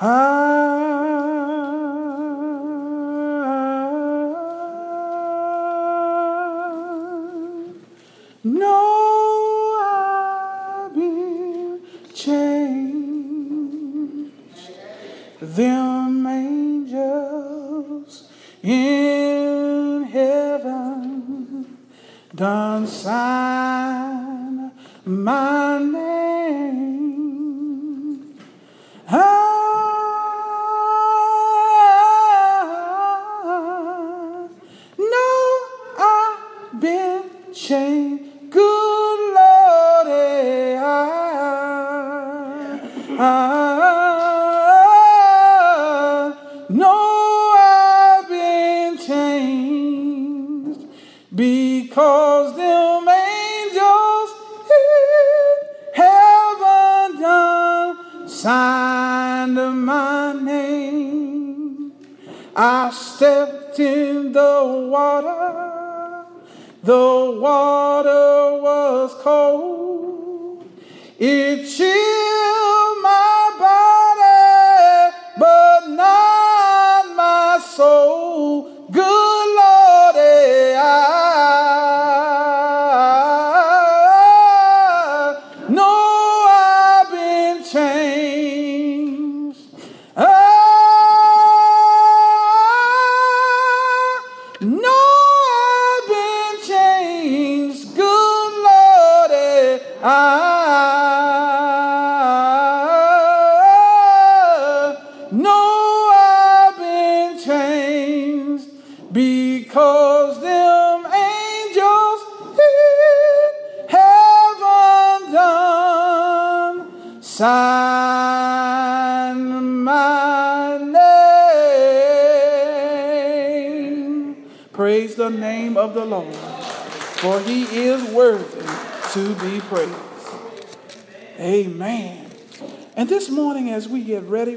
I Good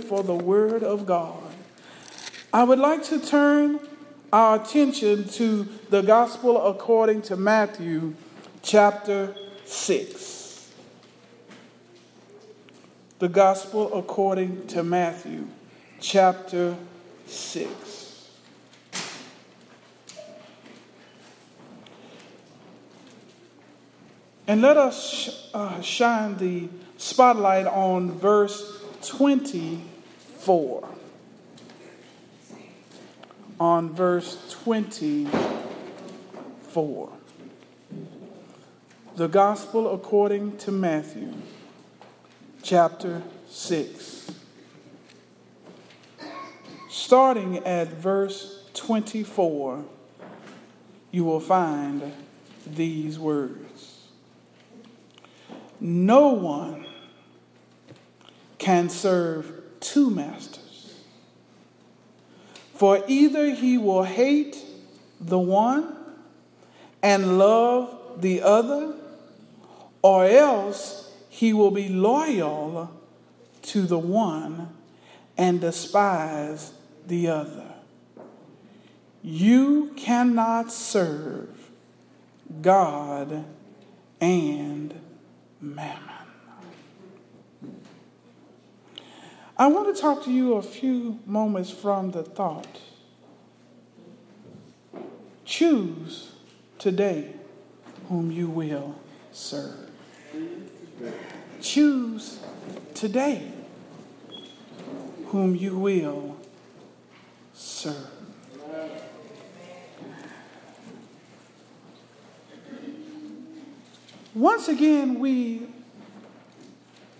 for the Word of God, I would like to turn our attention to the Gospel according to Matthew chapter 6. The Gospel according to Matthew chapter 6. And let us uh, shine the spotlight on verse 24. On verse 24. The Gospel according to Matthew, chapter 6. Starting at verse 24, you will find these words No one can serve two masters, for either he will hate the one and love the other, or else he will be loyal to the one and despise the other. You cannot serve God and mammon. I want to talk to you a few moments from the thought. Choose today whom you will serve. Choose today whom you will serve. Once again, we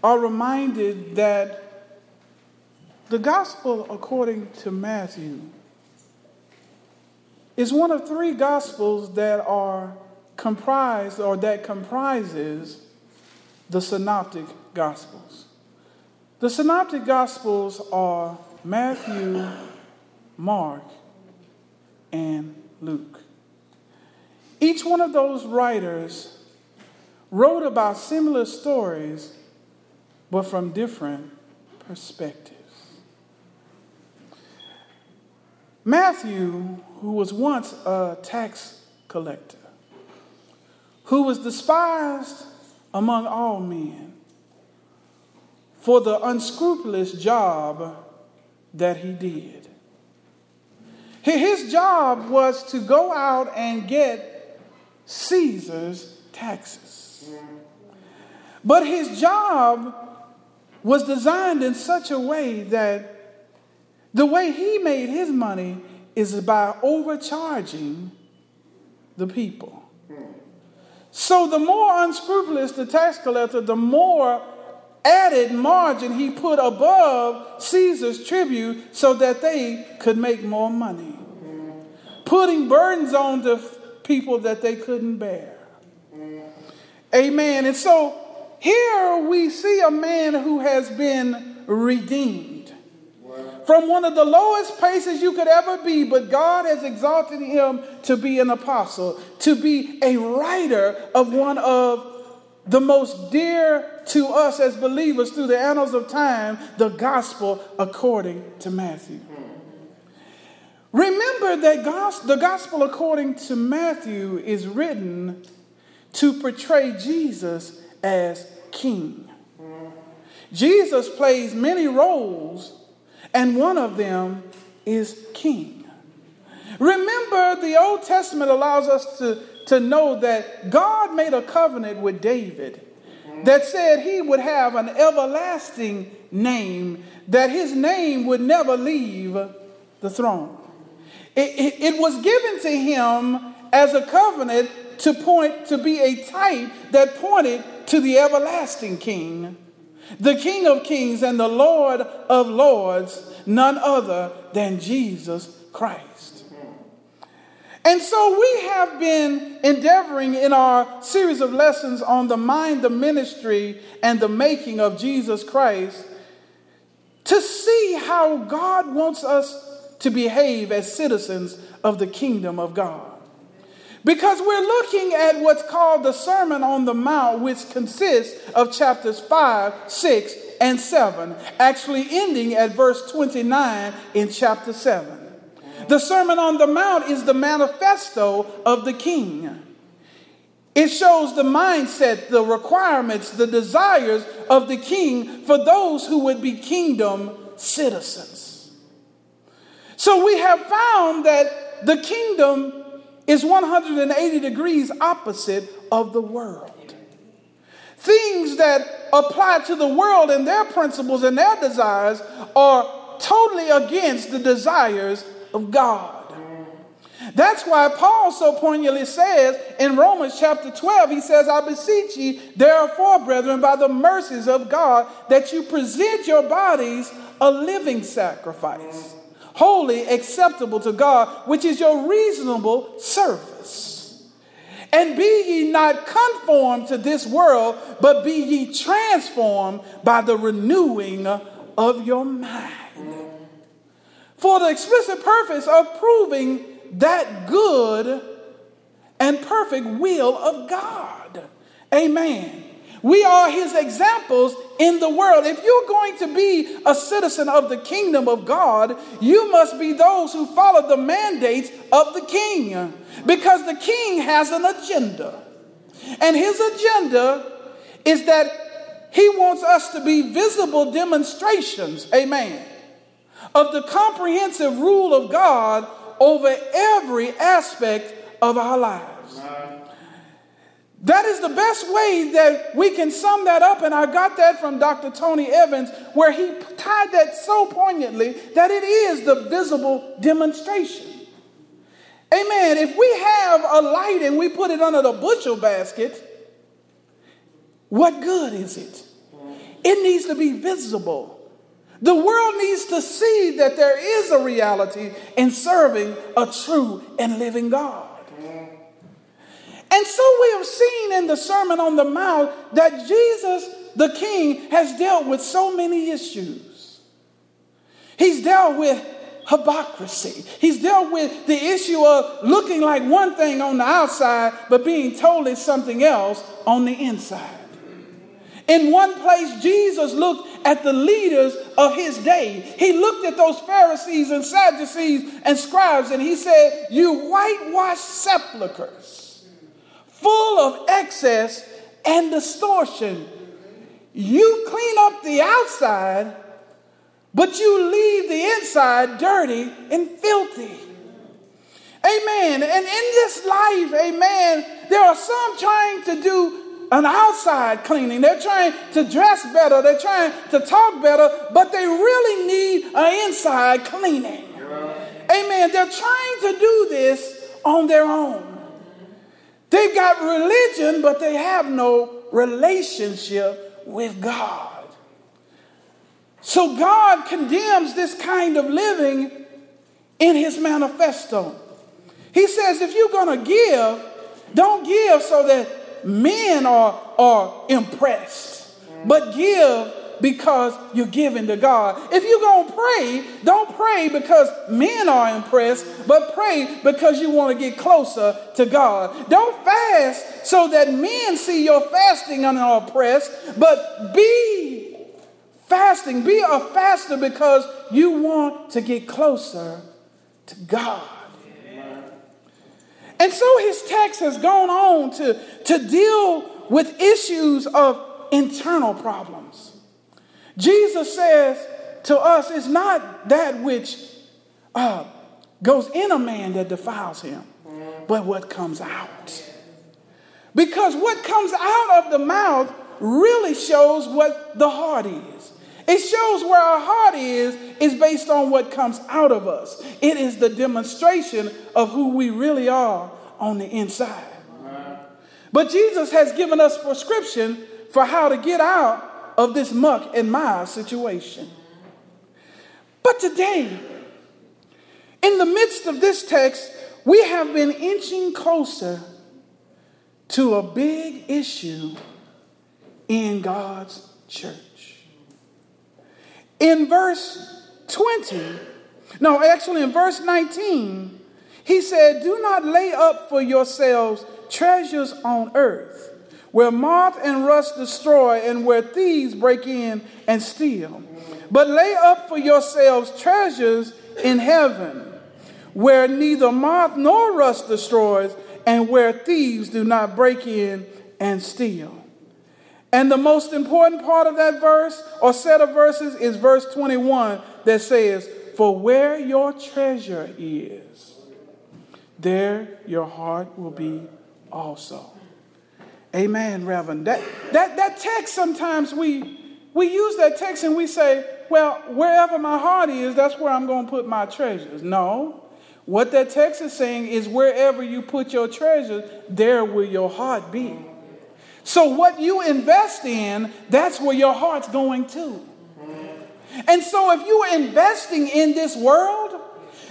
are reminded that the gospel according to Matthew is one of three gospels that are comprised or that comprises the synoptic gospels. The synoptic gospels are Matthew, Mark, and Luke. Each one of those writers wrote about similar stories, but from different perspectives. Matthew, who was once a tax collector, who was despised among all men, for the unscrupulous job that he did. His job was to go out and get Caesar's taxes. But his job was designed in such a way that the way he made his money is by overcharging the people. So the more unscrupulous the tax collector, the more added margin he put above Caesar's tribute so that they could make more money, putting burdens on the people that they couldn't bear. Amen. And so here we see a man who has been redeemed from one of the lowest places you could ever be, but God has exalted him to be an apostle, to be a writer of one of the most dear to us as believers through the annals of time, the gospel according to Matthew. Remember that the gospel according to Matthew is written to portray Jesus as king. Jesus plays many roles, and one of them is king. Remember, the Old Testament allows us to, to know that God made a covenant with David that said he would have an everlasting name, that his name would never leave the throne. It, it, it was given to him as a covenant to point to be a type that pointed to the everlasting king, the King of kings and the Lord of lords, none other than Jesus Christ. And so we have been endeavoring in our series of lessons on the mind, the ministry, and the making of Jesus Christ to see how God wants us to behave as citizens of the kingdom of God. Because we're looking at what's called the Sermon on the Mount, which consists of chapters 5, 6, and 7, actually ending at verse 29 in chapter 7. The Sermon on the Mount is the manifesto of the king. It shows the mindset, the requirements, the desires of the king for those who would be kingdom citizens. So we have found that the kingdom is 180 degrees opposite of the world. Things that apply to the world and their principles and their desires are totally against the desires of God. That's why Paul so poignantly says in Romans chapter 12, he says, I beseech ye, therefore, brethren, by the mercies of God, that you present your bodies a living sacrifice holy, acceptable to God, which is your reasonable service. And be ye not conformed to this world, but be ye transformed by the renewing of your mind. For the explicit purpose of proving that good and perfect will of God. Amen. We are his examples in the world. If you're going to be a citizen of the kingdom of God, you must be those who follow the mandates of the king because the king has an agenda. And his agenda is that he wants us to be visible demonstrations, amen, of the comprehensive rule of God over every aspect of our lives. That is the best way that we can sum that up. And I got that from Dr. Tony Evans, where he tied that so poignantly that it is the visible demonstration. Amen. If we have a light and we put it under the bushel basket, what good is it? It needs to be visible. The world needs to see that there is a reality in serving a true and living God. And so we have seen in the Sermon on the Mount that Jesus, the King, has dealt with so many issues. He's dealt with hypocrisy. He's dealt with the issue of looking like one thing on the outside, but being totally something else on the inside. In one place, Jesus looked at the leaders of his day. He looked at those Pharisees and Sadducees and scribes, and he said, You whitewashed sepulchres full of excess and distortion. you clean up the outside, but you leave the inside dirty and filthy. Amen. And in this life, amen, there are some trying to do an outside cleaning. They're trying to dress better. They're trying to talk better, but they really need an inside cleaning. Amen. They're trying to do this on their own. They've got religion, but they have no relationship with God. So God condemns this kind of living in his manifesto. He says, if you're going to give, don't give so that men are, are impressed, but give because you're giving to God. If you're going to pray, don't pray because men are impressed, but pray because you want to get closer to God. Don't fast so that men see your fasting and are oppressed, but be fasting. Be a faster because you want to get closer to God. And so his text has gone on to, to deal with issues of internal problems. Jesus says to us, it's not that which uh, goes in a man that defiles him, but what comes out. Because what comes out of the mouth really shows what the heart is. It shows where our heart is, is based on what comes out of us. It is the demonstration of who we really are on the inside. But Jesus has given us prescription for how to get out of this muck in my situation. But today, in the midst of this text, we have been inching closer to a big issue in God's church. In verse 20, no, actually in verse 19, he said, Do not lay up for yourselves treasures on earth, where moth and rust destroy, and where thieves break in and steal. But lay up for yourselves treasures in heaven, where neither moth nor rust destroys, and where thieves do not break in and steal. And the most important part of that verse or set of verses is verse 21 that says, For where your treasure is, there your heart will be also. Amen, Reverend. That, that, that text sometimes we, we use that text and we say, well, wherever my heart is, that's where I'm going to put my treasures. No. What that text is saying is wherever you put your treasures, there will your heart be. So, what you invest in, that's where your heart's going to. And so, if you are investing in this world,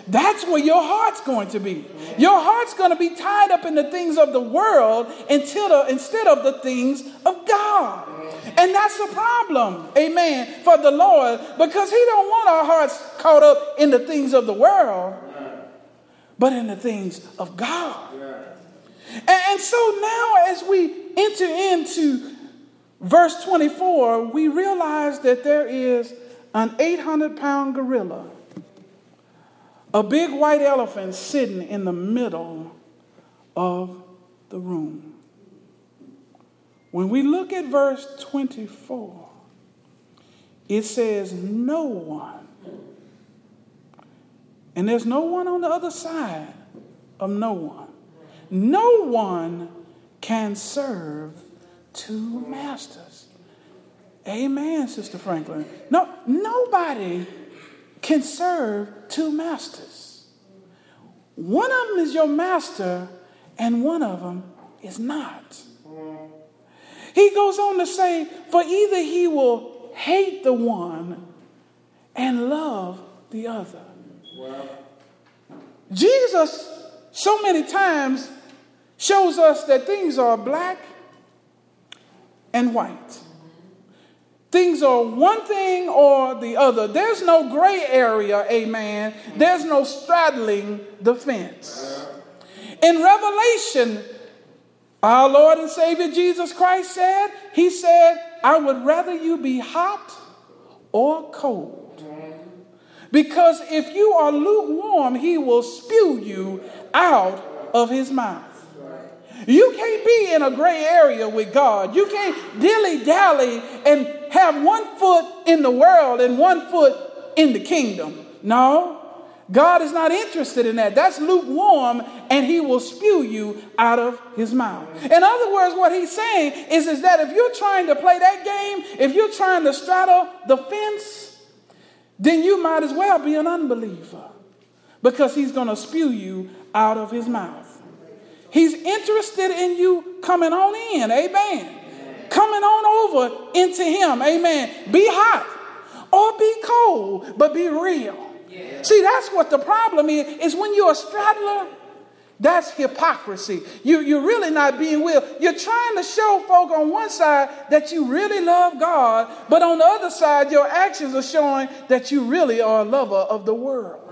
that's where your heart's going to be. Your heart's going to be tied up in the things of the world until the, instead of the things of God. And that's a problem, amen, for the Lord because He don't want our hearts caught up in the things of the world, but in the things of God. And, and so now, as we enter into verse 24, we realize that there is an 800 pound gorilla, a big white elephant sitting in the middle of the room. When we look at verse 24, it says, No one. And there's no one on the other side of no one. No one can serve two masters. Amen, Sister Franklin. No, nobody can serve two masters. One of them is your master, and one of them is not. He goes on to say, For either he will hate the one and love the other. Wow. Jesus, so many times, shows us that things are black and white. Things are one thing or the other. There's no gray area, amen. There's no straddling the fence. In Revelation, our Lord and Savior Jesus Christ said, He said, I would rather you be hot or cold. Because if you are lukewarm, He will spew you out of His mouth. You can't be in a gray area with God. You can't dilly dally and have one foot in the world and one foot in the kingdom. No, God is not interested in that. That's lukewarm, and He will spew you out of His mouth. In other words, what He's saying is, is that if you're trying to play that game, if you're trying to straddle the fence, then you might as well be an unbeliever because He's going to spew you out of His mouth. He's interested in you coming on in, amen. Coming on over into Him, amen. Be hot or be cold, but be real. See, that's what the problem is, is when you're a straddler, that's hypocrisy. You, you're really not being real. You're trying to show folk on one side that you really love God, but on the other side, your actions are showing that you really are a lover of the world.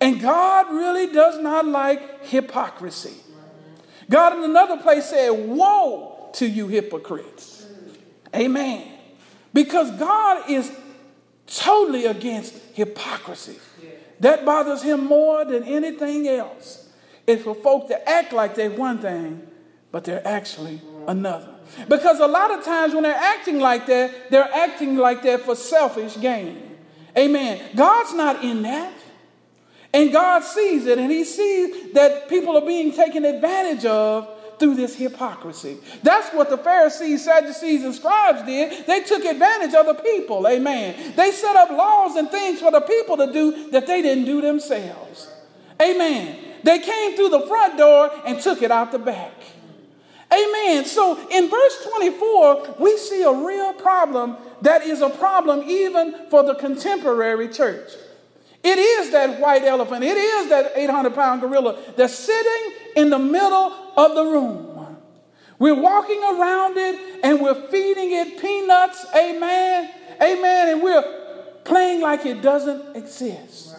And God really does not like hypocrisy. God in another place said, Woe to you hypocrites. Amen. Because God is totally against hypocrisy. That bothers him more than anything else. It's for folk to act like they're one thing, but they're actually another. Because a lot of times when they're acting like that, they're acting like that for selfish gain. Amen. God's not in that. And God sees it, and He sees that people are being taken advantage of through this hypocrisy. That's what the Pharisees, Sadducees, and scribes did. They took advantage of the people. Amen. They set up laws and things for the people to do that they didn't do themselves. Amen. They came through the front door and took it out the back. Amen. So in verse 24, we see a real problem that is a problem even for the contemporary church. It is that white elephant. It is that 800 pound gorilla that's sitting in the middle of the room. We're walking around it and we're feeding it peanuts. Amen. Amen. And we're playing like it doesn't exist.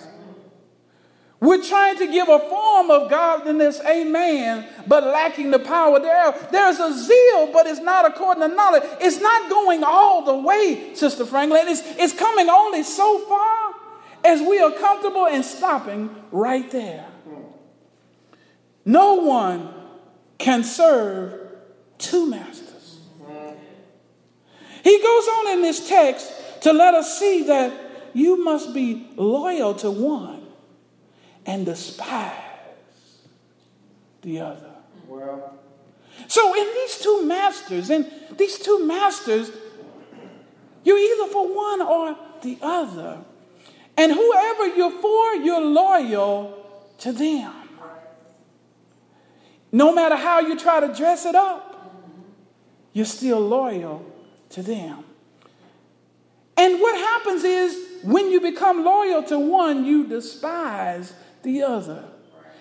We're trying to give a form of godliness, amen, but lacking the power thereof. There's a zeal, but it's not according to knowledge. It's not going all the way, Sister Franklin. It's, it's coming only so far as we are comfortable in stopping right there. No one can serve two masters. He goes on in this text to let us see that you must be loyal to one and despise the other. Well. So, in these two masters, in these two masters, you're either for one or the other. And whoever you're for, you're loyal to them. No matter how you try to dress it up, you're still loyal to them. And what happens is when you become loyal to one, you despise the other.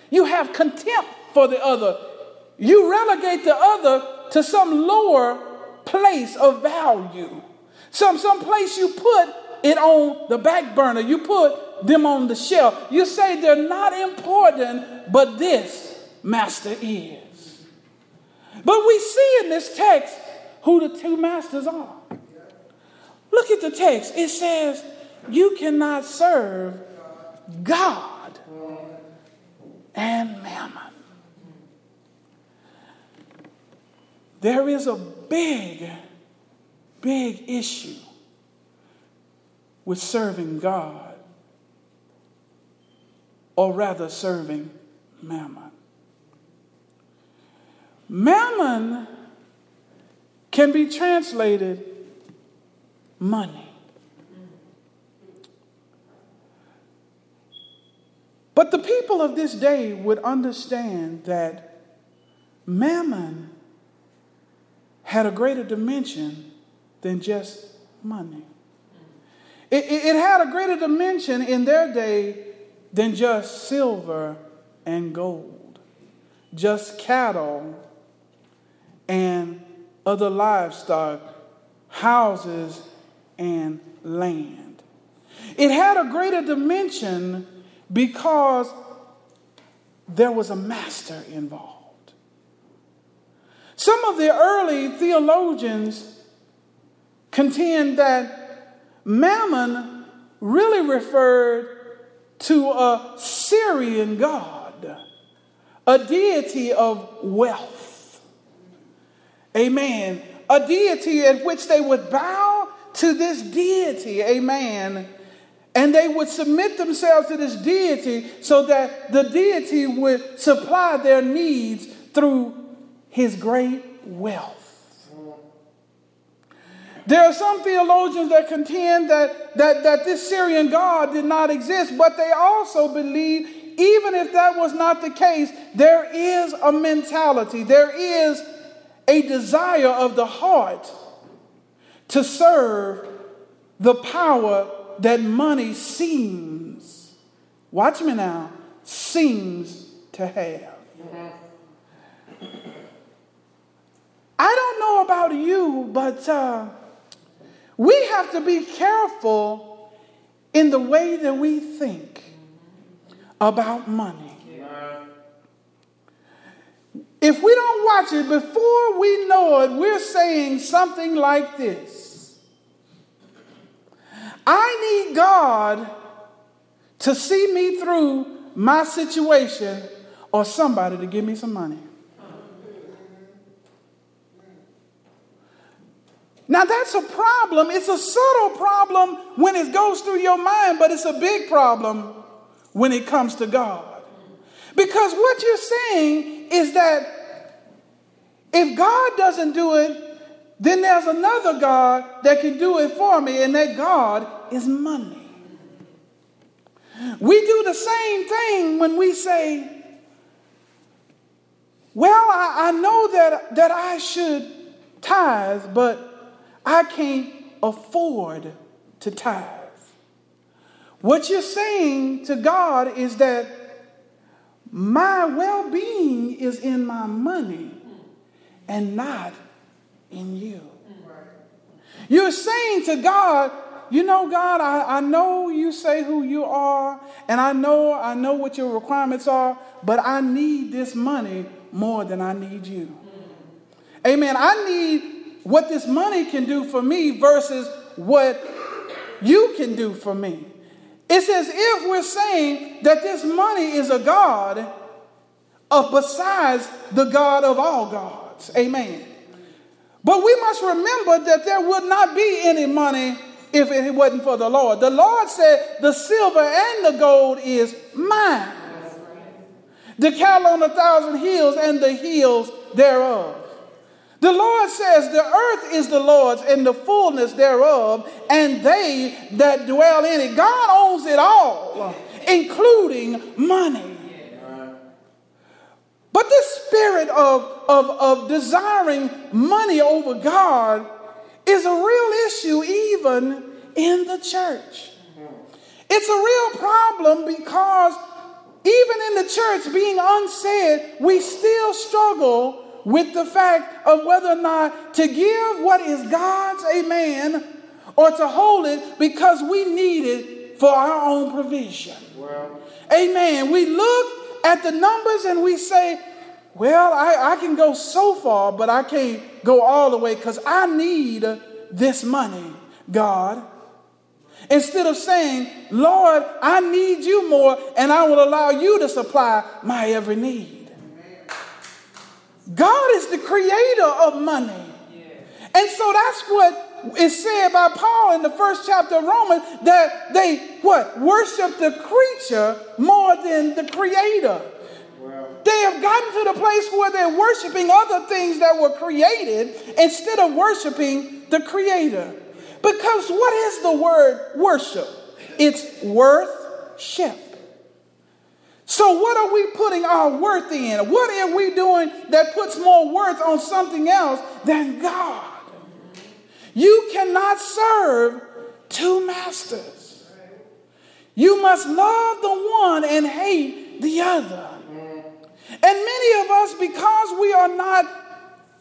You have contempt for the other. You relegate the other to some lower place of value, some, some place you put it on the back burner. You put them on the shelf. You say they're not important, but this master is. But we see in this text who the two masters are. Look at the text. It says, You cannot serve God and mammon. There is a big, big issue with serving God, or rather serving mammon. Mammon can be translated money. But the people of this day would understand that mammon had a greater dimension than just money. It, it, had a greater dimension in their day than just silver and gold, just cattle and other livestock, houses and land. It had a greater dimension because there was a master involved. Some of the early theologians contend that Mammon really referred to a Syrian god, a deity of wealth. Amen. A deity at which they would bow to this deity. Amen. And they would submit themselves to this deity so that the deity would supply their needs through his great wealth. There are some theologians that contend that, that, that this Syrian God did not exist, but they also believe, even if that was not the case, there is a mentality, there is a desire of the heart to serve the power that money seems, watch me now, seems to have. I don't know about you, but uh, we have to be careful in the way that we think about money. If we don't watch it before we know it, we're saying something like this I need God to see me through my situation or somebody to give me some money. Now, that's a problem. It's a subtle problem when it goes through your mind, but it's a big problem when it comes to God. Because what you're saying is that if God doesn't do it, then there's another God that can do it for me, and that God is money. We do the same thing when we say, Well, I, I know that, that I should tithe, but I can't afford to tithe. What you're saying to God is that my well being is in my money and not in you. You're saying to God, you know, God, I, I know you say who you are, and I know I know what your requirements are, but I need this money more than I need you. Amen. I need what this money can do for me versus what you can do for me. It's as if we're saying that this money is a God of besides the God of all gods. Amen. But we must remember that there would not be any money if it wasn't for the Lord. The Lord said, The silver and the gold is mine. The cattle on a thousand hills and the hills thereof. The Lord says, The earth is the Lord's and the fullness thereof, and they that dwell in it. God owns it all, including money. But this spirit of, of, of desiring money over God is a real issue even in the church. It's a real problem because even in the church, being unsaid, we still struggle with the fact of whether or not to give what is God's, amen, or to hold it because we need it for our own provision. Well. Amen. We look at the numbers and we say, well, I, I can go so far, but I can't go all the way because I need this money, God. Instead of saying, Lord, I need you more, and I will allow you to supply my every need. God is the creator of money. And so that's what is said by Paul in the first chapter of Romans that they what worship the creature more than the creator. They have gotten to the place where they're worshiping other things that were created instead of worshiping the creator. Because what is the word worship? It's worth-ship. So, what are we putting our worth in? What are we doing that puts more worth on something else than God? You cannot serve two masters. You must love the one and hate the other. And many of us, because we are not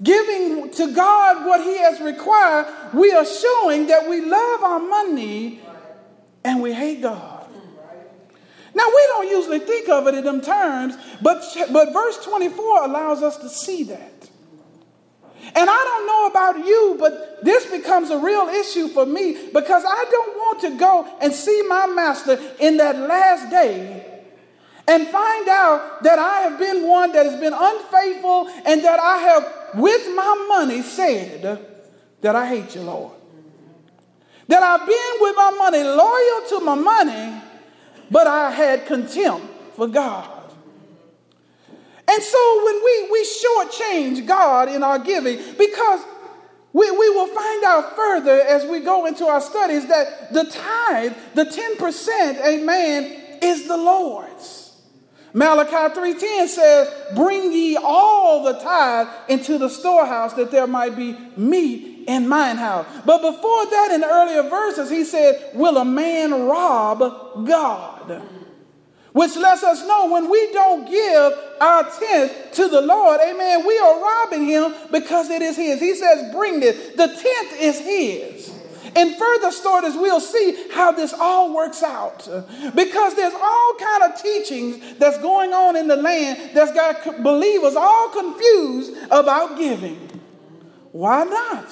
giving to God what He has required, we are showing that we love our money and we hate God. Now, we don't usually think of it in them terms, but, but verse 24 allows us to see that. And I don't know about you, but this becomes a real issue for me because I don't want to go and see my master in that last day and find out that I have been one that has been unfaithful and that I have, with my money, said that I hate you, Lord. That I've been with my money, loyal to my money, but I had contempt for God. And so when we, we shortchange God in our giving, because we, we will find out further as we go into our studies that the tithe, the 10%, amen, is the Lord's. Malachi 3:10 says, "Bring ye all the tithe into the storehouse that there might be meat in mine house." But before that in the earlier verses he said, "Will a man rob God?" Which lets us know when we don't give our tenth to the Lord, amen, we are robbing him because it is his. He says, bring it. The tenth is his. In further stories, we'll see how this all works out. Because there's all kind of teachings that's going on in the land that's got believers all confused about giving. Why not?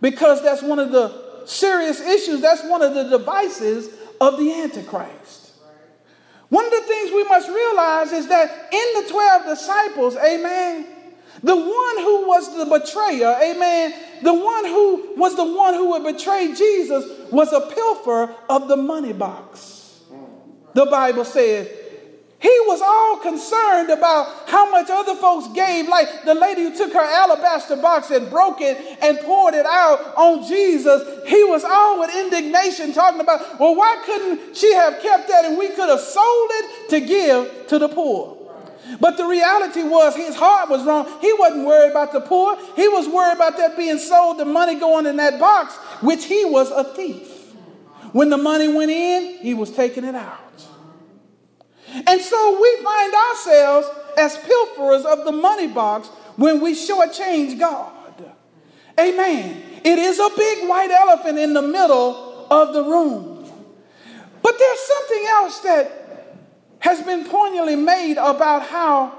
Because that's one of the serious issues, that's one of the devices of the Antichrist. One of the things we must realize is that in the 12 disciples, amen, the one who was the betrayer, amen, the one who was the one who would betray Jesus was a pilfer of the money box. The Bible says he was all concerned about how much other folks gave, like the lady who took her alabaster box and broke it and poured it out on Jesus. He was all with indignation talking about, well, why couldn't she have kept that and we could have sold it to give to the poor? But the reality was his heart was wrong. He wasn't worried about the poor. He was worried about that being sold, the money going in that box, which he was a thief. When the money went in, he was taking it out. And so we find ourselves as pilferers of the money box when we shortchange God. Amen. It is a big white elephant in the middle of the room. But there's something else that has been poignantly made about how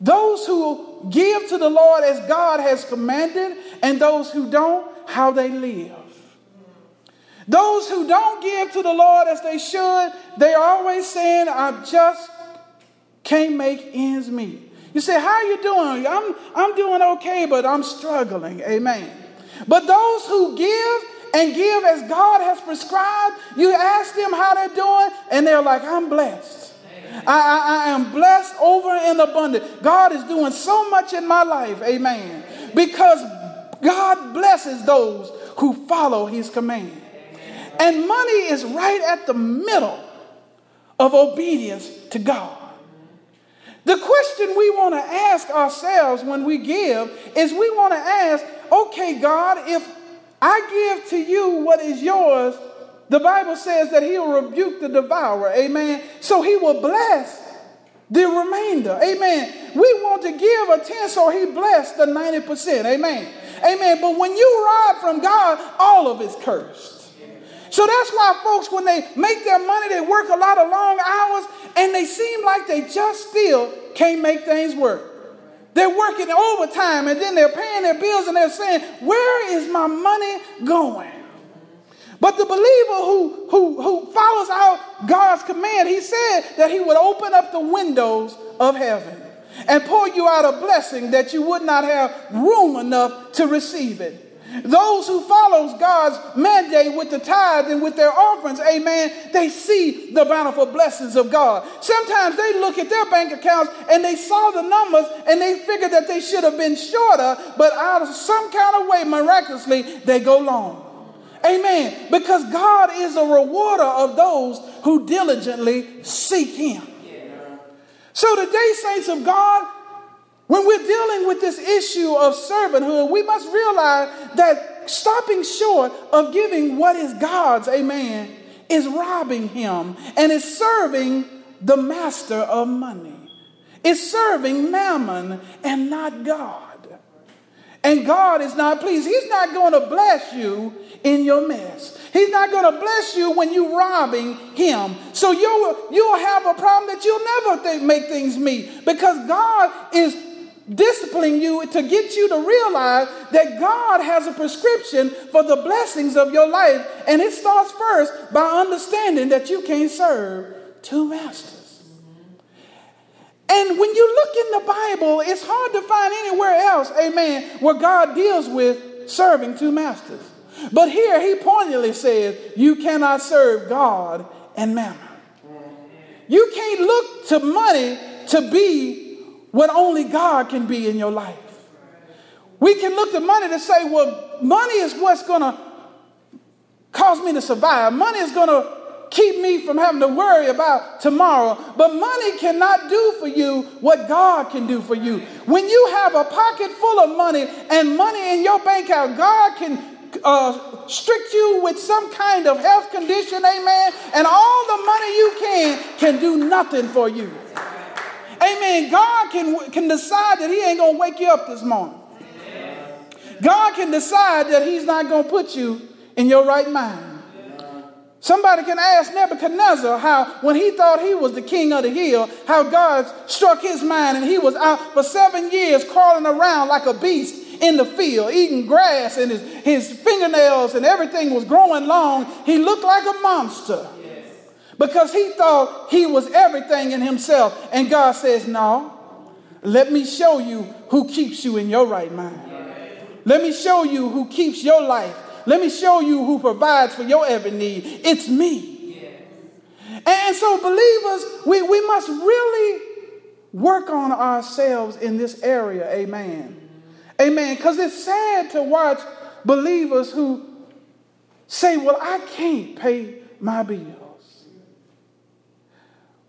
those who give to the Lord as God has commanded and those who don't, how they live. Those who don't give to the Lord as they should, they're always saying, I just can't make ends meet. You say, How are you doing? I'm, I'm doing okay, but I'm struggling. Amen. But those who give and give as God has prescribed, you ask them how they're doing, and they're like, I'm blessed. I, I, I am blessed over and abundant. God is doing so much in my life. Amen. Because God blesses those who follow his command. And money is right at the middle of obedience to God. The question we want to ask ourselves when we give is we want to ask, okay, God, if I give to you what is yours, the Bible says that he'll rebuke the devourer. Amen. So he will bless the remainder. Amen. We want to give a 10 so he blessed the 90%. Amen. Amen. But when you rob from God, all of it's cursed. So that's why folks, when they make their money, they work a lot of long hours and they seem like they just still can't make things work. They're working overtime and then they're paying their bills and they're saying, Where is my money going? But the believer who, who, who follows out God's command, he said that he would open up the windows of heaven and pour you out a blessing that you would not have room enough to receive it. Those who follows God's mandate with the tithe and with their offerings, amen, they see the bountiful blessings of God. Sometimes they look at their bank accounts and they saw the numbers and they figure that they should have been shorter, but out of some kind of way, miraculously, they go long. Amen. Because God is a rewarder of those who diligently seek Him. So today, saints of God, when we're dealing with this issue of servanthood, we must realize that stopping short of giving what is God's, amen, is robbing him and is serving the master of money. It's serving mammon and not God. And God is not pleased. He's not going to bless you in your mess. He's not going to bless you when you're robbing him. So you'll, you'll have a problem that you'll never th- make things meet because God is disciplining you to get you to realize that God has a prescription for the blessings of your life. And it starts first by understanding that you can't serve two masters. And when you look in the Bible, it's hard to find anywhere else, amen, where God deals with serving two masters. But here he pointedly says, You cannot serve God and mammon. You can't look to money to be what only God can be in your life. We can look to money to say, Well, money is what's going to cause me to survive. Money is going to keep me from having to worry about tomorrow. But money cannot do for you what God can do for you. When you have a pocket full of money and money in your bank account, God can uh, strict you with some kind of health condition, amen, and all the money you can can do nothing for you. Amen. God can, can decide that He ain't going to wake you up this morning. God can decide that He's not going to put you in your right mind. Somebody can ask Nebuchadnezzar how, when he thought he was the king of the hill, how God struck his mind and he was out for seven years crawling around like a beast in the field, eating grass, and his, his fingernails and everything was growing long. He looked like a monster because he thought he was everything in himself. And God says, No, let me show you who keeps you in your right mind. Let me show you who keeps your life let me show you who provides for your every need. It's me. And so, believers, we, we must really work on ourselves in this area. Amen. Amen. Because it's sad to watch believers who say, Well, I can't pay my bills.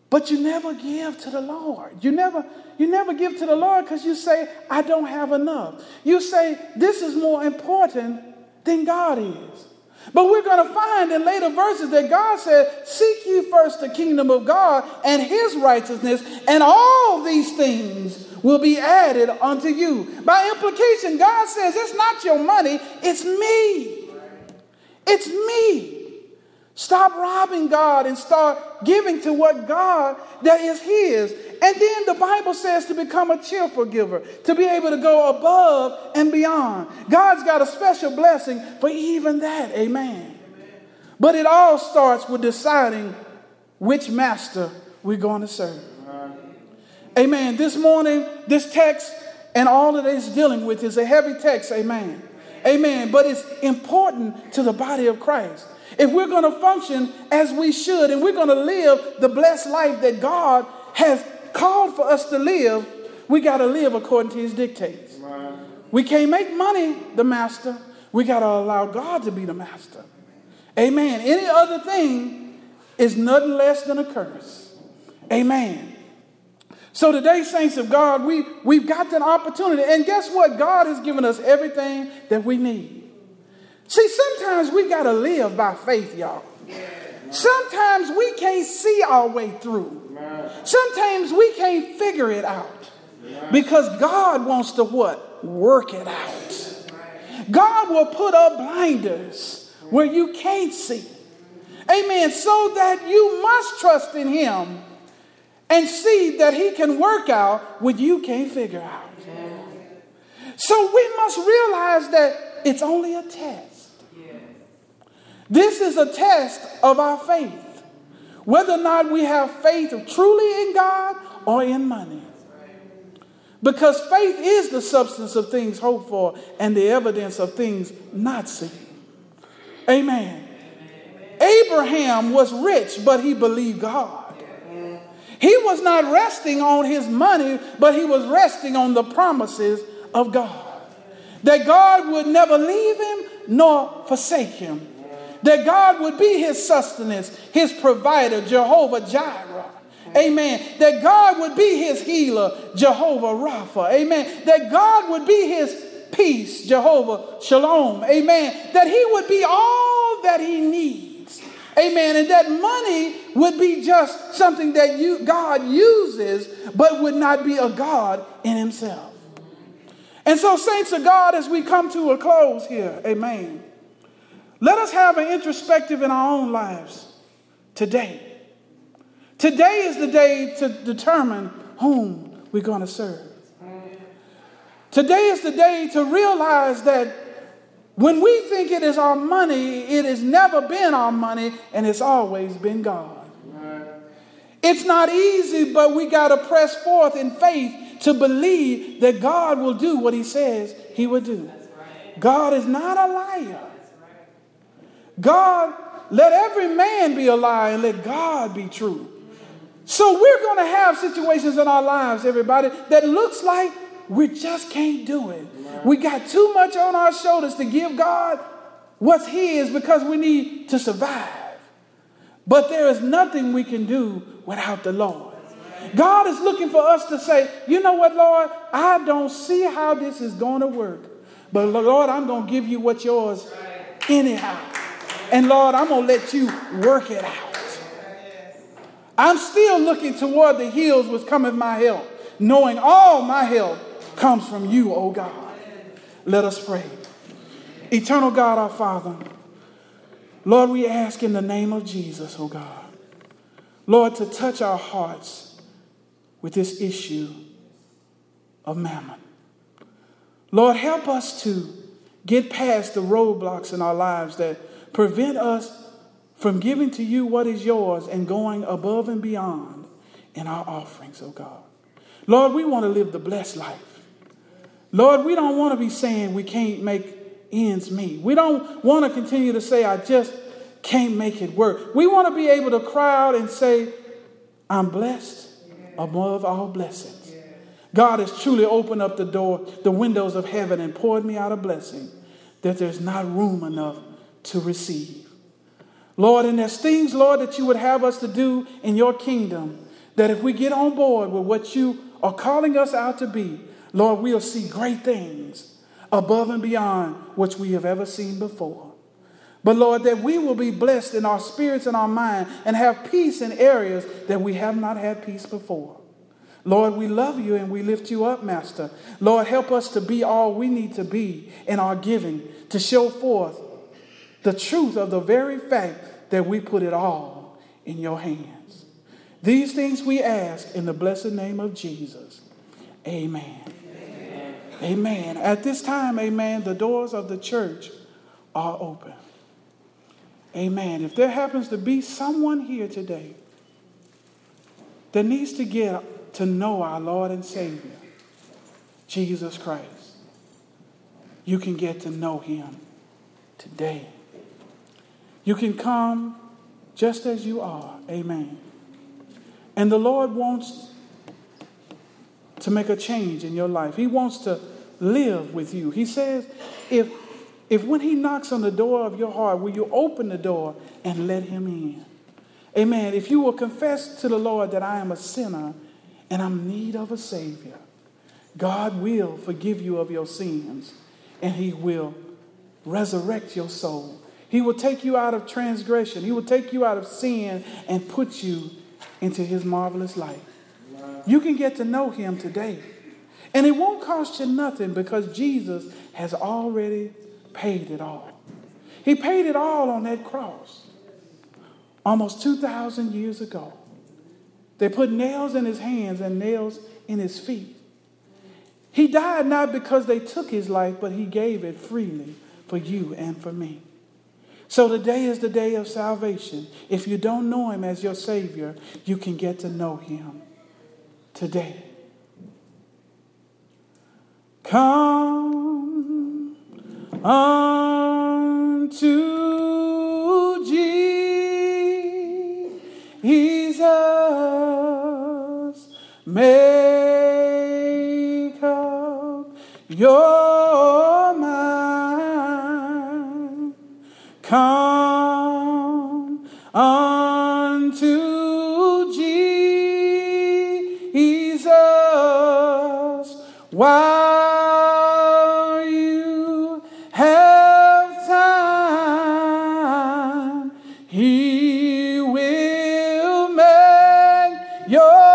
But you never give to the Lord. You never, you never give to the Lord because you say, I don't have enough. You say, This is more important than God is. But we're going to find in later verses that God said, Seek ye first the kingdom of God and his righteousness, and all these things will be added unto you. By implication, God says, It's not your money, it's me. It's me. Stop robbing God and start giving to what God that is His. And then the Bible says to become a cheerful giver, to be able to go above and beyond. God's got a special blessing for even that. Amen. But it all starts with deciding which master we're going to serve. Amen. This morning, this text and all that it's dealing with is a heavy text. Amen. Amen. But it's important to the body of Christ. If we're going to function as we should and we're going to live the blessed life that God has called for us to live, we got to live according to his dictates. We can't make money the master. We got to allow God to be the master. Amen. Any other thing is nothing less than a curse. Amen. So today, saints of God, we, we've got that opportunity. And guess what? God has given us everything that we need. See, sometimes we got to live by faith, y'all. Sometimes we can't see our way through. Sometimes we can't figure it out. Because God wants to what? Work it out. God will put up blinders where you can't see. Amen. So that you must trust in Him and see that He can work out what you can't figure out. So we must realize that it's only a test. This is a test of our faith, whether or not we have faith truly in God or in money. Because faith is the substance of things hoped for and the evidence of things not seen. Amen. Abraham was rich, but he believed God. He was not resting on his money, but he was resting on the promises of God. That God would never leave him nor forsake him that God would be his sustenance, his provider, Jehovah Jireh. Amen. That God would be his healer, Jehovah Rapha. Amen. That God would be his peace, Jehovah Shalom. Amen. That he would be all that he needs. Amen. And that money would be just something that you, God uses, but would not be a God in himself. And so, saints of God, as we come to a close here, amen. Let us have an introspective in our own lives today. Today is the day to determine whom we're going to serve. Today is the day to realize that when we think it is our money, it has never been our money and it's always been God. It's not easy, but we got to press forth in faith to believe that God will do what he says he would do. God is not a liar. God, let every man be a liar and let God be true. So we're going to have situations in our lives, everybody, that looks like we just can't do it. We got too much on our shoulders to give God what's His because we need to survive. But there is nothing we can do without the Lord. God is looking for us to say, you know what, Lord, I don't see how this is going to work. But Lord, I'm going to give you what's yours anyhow. And Lord, I'm going to let you work it out. I'm still looking toward the hills which cometh my help, knowing all my help comes from you, O God. Let us pray. Eternal God, our Father, Lord, we ask in the name of Jesus, O God, Lord, to touch our hearts with this issue of mammon. Lord, help us to get past the roadblocks in our lives that prevent us from giving to you what is yours and going above and beyond in our offerings, oh God. Lord, we want to live the blessed life. Lord, we don't want to be saying we can't make ends meet. We don't want to continue to say, I just can't make it work. We want to be able to cry out and say, I'm blessed above all blessings. God has truly opened up the door, the windows of heaven, and poured me out a blessing that there's not room enough to receive. Lord, and there's things, Lord, that you would have us to do in your kingdom that if we get on board with what you are calling us out to be, Lord, we'll see great things above and beyond which we have ever seen before. But Lord, that we will be blessed in our spirits and our mind and have peace in areas that we have not had peace before. Lord, we love you and we lift you up, Master. Lord, help us to be all we need to be in our giving to show forth the truth of the very fact that we put it all in your hands. These things we ask in the blessed name of Jesus. Amen. Amen. amen. At this time, amen, the doors of the church are open. Amen. If there happens to be someone here today that needs to get to know our Lord and Savior, Jesus Christ, you can get to know him today. You can come just as you are. Amen. And the Lord wants to make a change in your life. He wants to live with you. He says, if, if when He knocks on the door of your heart, will you open the door and let Him in? Amen. If you will confess to the Lord that I am a sinner and I'm in need of a Savior, God will forgive you of your sins and He will resurrect your soul he will take you out of transgression. He will take you out of sin and put you into his marvelous light. You can get to know him today. And it won't cost you nothing because Jesus has already paid it all. He paid it all on that cross almost 2,000 years ago. They put nails in his hands and nails in his feet. He died not because they took his life, but he gave it freely for you and for me. So today is the day of salvation. If you don't know him as your Savior, you can get to know him today. Come unto Jesus. Make up your your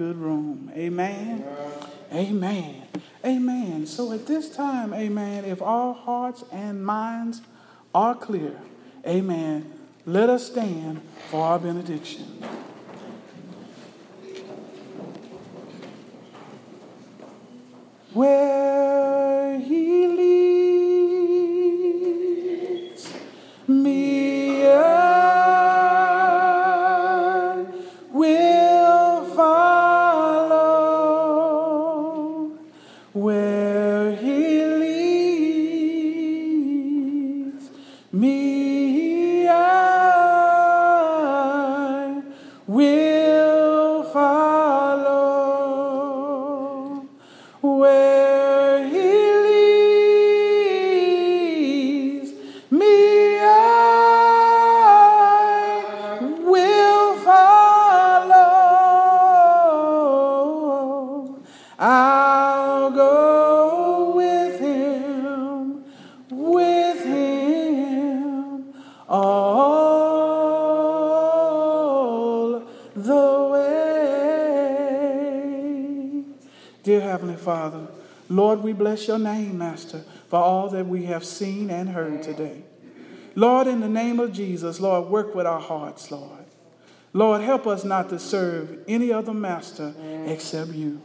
good room. Amen. Amen. Amen. So at this time, amen, if all hearts and minds are clear, amen, let us stand for our benediction. Where he me, we bless your name, Master, for all that we have seen and heard today. Lord, in the name of Jesus, Lord, work with our hearts, Lord. Lord, help us not to serve any other master except you.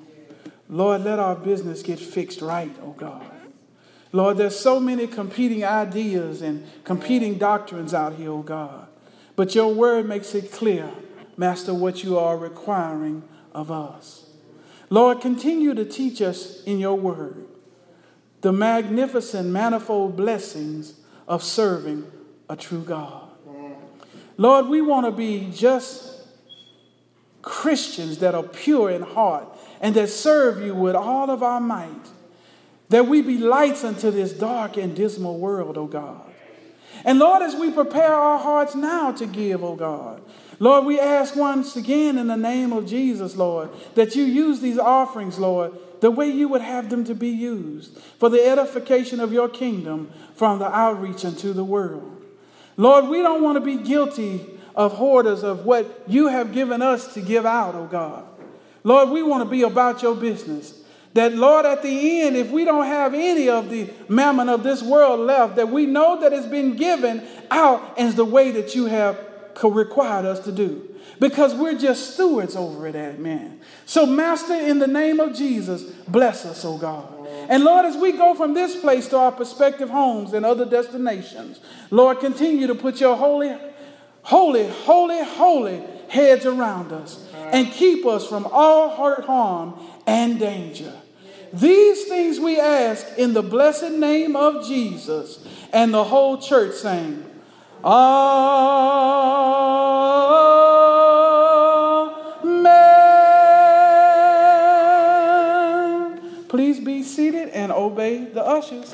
Lord, let our business get fixed right, oh God. Lord, there's so many competing ideas and competing doctrines out here, oh God. But your word makes it clear, Master, what you are requiring of us. Lord, continue to teach us in your word the magnificent, manifold blessings of serving a true God. Lord, we want to be just Christians that are pure in heart and that serve you with all of our might. That we be lights unto this dark and dismal world, O God. And Lord, as we prepare our hearts now to give, O God, Lord, we ask once again in the name of Jesus, Lord, that you use these offerings, Lord, the way you would have them to be used for the edification of your kingdom from the outreach into the world. Lord, we don't want to be guilty of hoarders of what you have given us to give out, oh God. Lord, we want to be about your business. That, Lord, at the end, if we don't have any of the mammon of this world left, that we know that it's been given out as the way that you have required us to do. Because we're just stewards over it, eh, amen. So, Master, in the name of Jesus, bless us, oh God. And Lord, as we go from this place to our prospective homes and other destinations, Lord, continue to put your holy, holy, holy, holy heads around us and keep us from all hurt, harm, and danger. These things we ask in the blessed name of Jesus. And the whole church saying, Amen. Please be seated and obey the ushers.